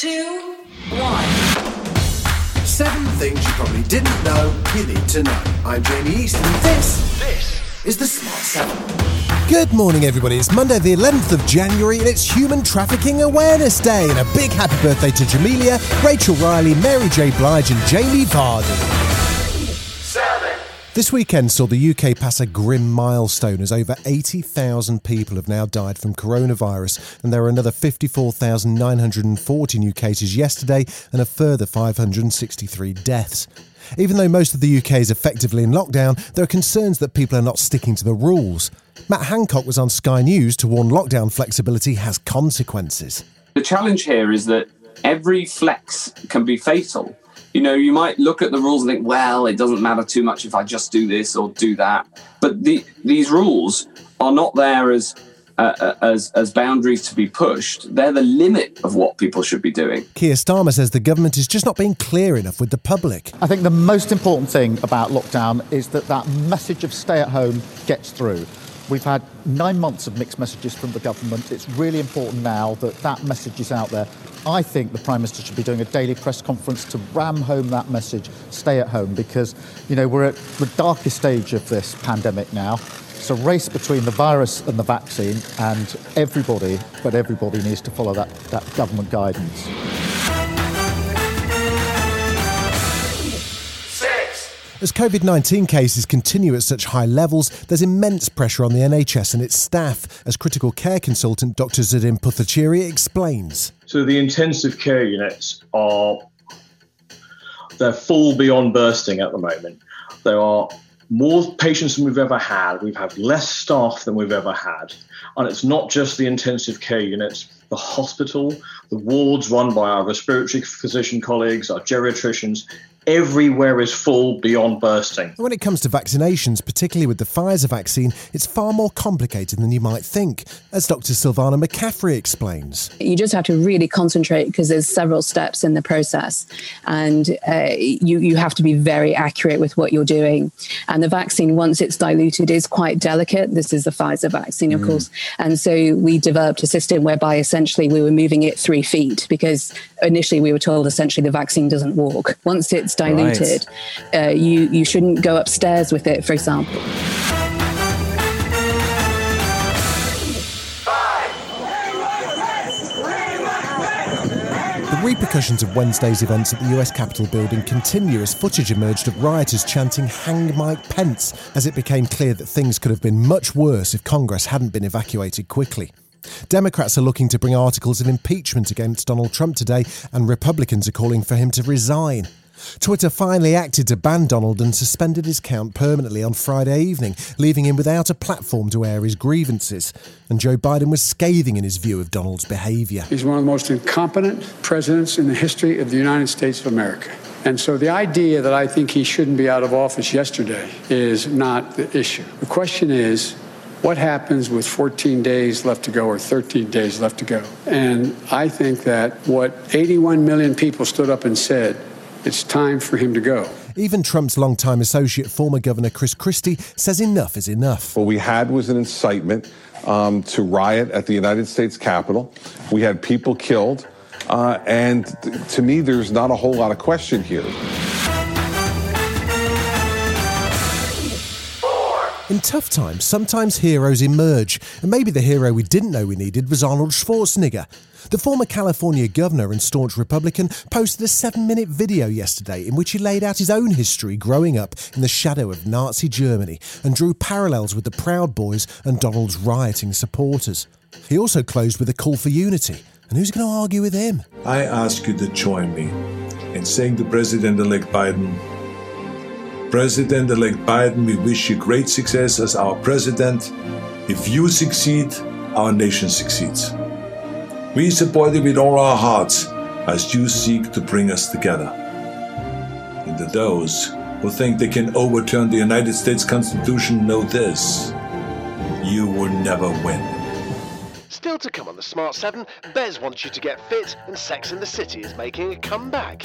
two, one. Seven things you probably didn't know you need to know. I'm Jamie East, and this, this is the Smart Seven. Good morning, everybody. It's Monday, the 11th of January, and it's Human Trafficking Awareness Day. And a big happy birthday to Jamelia, Rachel Riley, Mary J. Blige, and Jamie Vardy. This weekend saw the UK pass a grim milestone as over 80,000 people have now died from coronavirus, and there are another 54,940 new cases yesterday and a further 563 deaths. Even though most of the UK is effectively in lockdown, there are concerns that people are not sticking to the rules. Matt Hancock was on Sky News to warn lockdown flexibility has consequences. The challenge here is that every flex can be fatal. You know, you might look at the rules and think, well, it doesn't matter too much if I just do this or do that. But the, these rules are not there as uh, as as boundaries to be pushed. They're the limit of what people should be doing. Keir Starmer says the government is just not being clear enough with the public. I think the most important thing about lockdown is that that message of stay at home gets through. We've had nine months of mixed messages from the government. It's really important now that that message is out there. I think the Prime Minister should be doing a daily press conference to ram home that message, stay at home, because, you know, we're at the darkest stage of this pandemic now. It's a race between the virus and the vaccine, and everybody, but everybody needs to follow that, that government guidance. As COVID 19 cases continue at such high levels, there's immense pressure on the NHS and its staff, as critical care consultant Dr. Zudin Puthucheary explains. So the intensive care units are they're full beyond bursting at the moment. There are more patients than we've ever had. We've had less staff than we've ever had. And it's not just the intensive care units, the hospital, the wards run by our respiratory physician colleagues, our geriatricians, everywhere is full beyond bursting. When it comes to vaccinations, particularly with the Pfizer vaccine, it's far more complicated than you might think, as Dr. Silvana McCaffrey explains. You just have to really concentrate because there's several steps in the process, and uh, you you have to be very accurate with what you're doing. And the vaccine, once it's diluted, is quite delicate. This is the Pfizer vaccine, of mm. course, and so we developed a system whereby essentially we were moving it three feet because initially we were told essentially the vaccine doesn't walk. Once it's diluted, right. uh, you you shouldn't go upstairs with it, for example. The repercussions of Wednesday's events at the US Capitol building continue as footage emerged of rioters chanting Hang Mike Pence as it became clear that things could have been much worse if Congress hadn't been evacuated quickly. Democrats are looking to bring articles of impeachment against Donald Trump today, and Republicans are calling for him to resign. Twitter finally acted to ban Donald and suspended his account permanently on Friday evening, leaving him without a platform to air his grievances. And Joe Biden was scathing in his view of Donald's behaviour. He's one of the most incompetent presidents in the history of the United States of America. And so the idea that I think he shouldn't be out of office yesterday is not the issue. The question is, what happens with 14 days left to go or 13 days left to go? And I think that what 81 million people stood up and said, it's time for him to go. Even Trump's longtime associate, former Governor Chris Christie, says enough is enough. What we had was an incitement um, to riot at the United States Capitol. We had people killed. Uh, and th- to me, there's not a whole lot of question here. In tough times, sometimes heroes emerge, and maybe the hero we didn't know we needed was Arnold Schwarzenegger. The former California governor and staunch Republican posted a seven minute video yesterday in which he laid out his own history growing up in the shadow of Nazi Germany and drew parallels with the Proud Boys and Donald's rioting supporters. He also closed with a call for unity. And who's going to argue with him? I ask you to join me in saying to President elect Biden, President elect Biden, we wish you great success as our president. If you succeed, our nation succeeds. We support you with all our hearts as you seek to bring us together. And to those who think they can overturn the United States Constitution, know this you will never win. Still to come on the Smart 7, Bez wants you to get fit, and Sex in the City is making a comeback.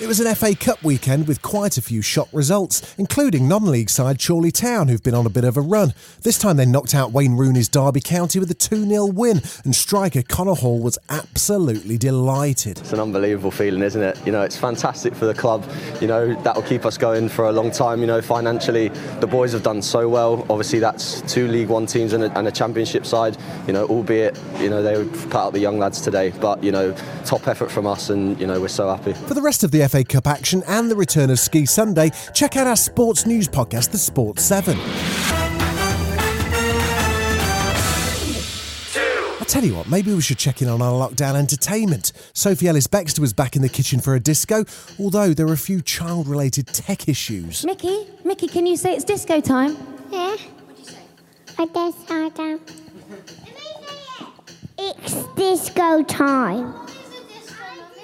It was an FA Cup weekend with quite a few shock results, including non league side Chorley Town, who've been on a bit of a run. This time they knocked out Wayne Rooney's Derby County with a 2 0 win, and striker Connor Hall was absolutely delighted. It's an unbelievable feeling, isn't it? You know, it's fantastic for the club. You know, that'll keep us going for a long time. You know, financially, the boys have done so well. Obviously, that's two League One teams and a, and a Championship side. You know, albeit, you know, they would cut out the young lads today, but, you know, top effort from us, and, you know, we're so happy. For the rest of the FA Cup action and the return of Ski Sunday, check out our sports news podcast, The Sports 7. I tell you what, maybe we should check in on our lockdown entertainment. Sophie Ellis Bextor was back in the kitchen for a disco, although there were a few child related tech issues. Mickey, Mickey, can you say it's disco time? Yeah. What do you say? I guess I can. It's disco time.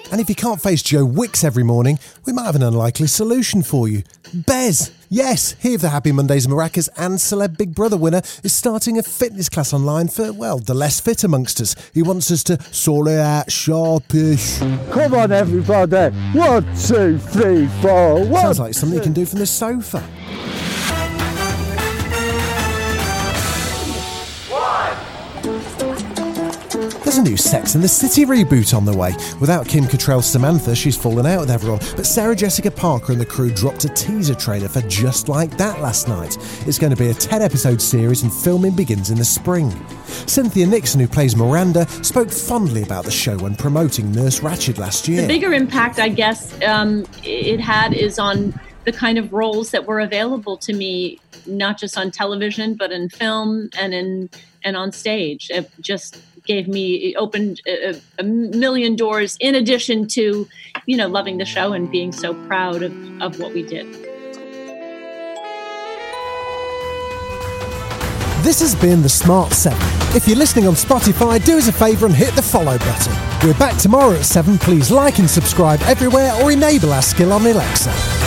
And if you can't face Joe Wicks every morning, we might have an unlikely solution for you. Bez, yes, he of the Happy Mondays Maracas and Celeb Big Brother winner is starting a fitness class online for, well, the less fit amongst us. He wants us to sort it out sharpish. Come on, everybody. One, two, three, four. One, Sounds like something you can do from the sofa. There's a new Sex and the City reboot on the way. Without Kim Cattrall's Samantha, she's fallen out with everyone. But Sarah Jessica Parker and the crew dropped a teaser trailer for Just Like That last night. It's going to be a 10 episode series and filming begins in the spring. Cynthia Nixon, who plays Miranda, spoke fondly about the show when promoting Nurse Ratched last year. The bigger impact, I guess, um, it had is on the kind of roles that were available to me, not just on television, but in film and in and on stage. It just gave me opened a, a, million doors in addition to you know loving the show and being so proud of, of what we did This has been The Smart 7. If you're listening on Spotify, do us a favour and hit the follow button. We're back tomorrow at 7. Please like and subscribe everywhere or enable our skill on Alexa.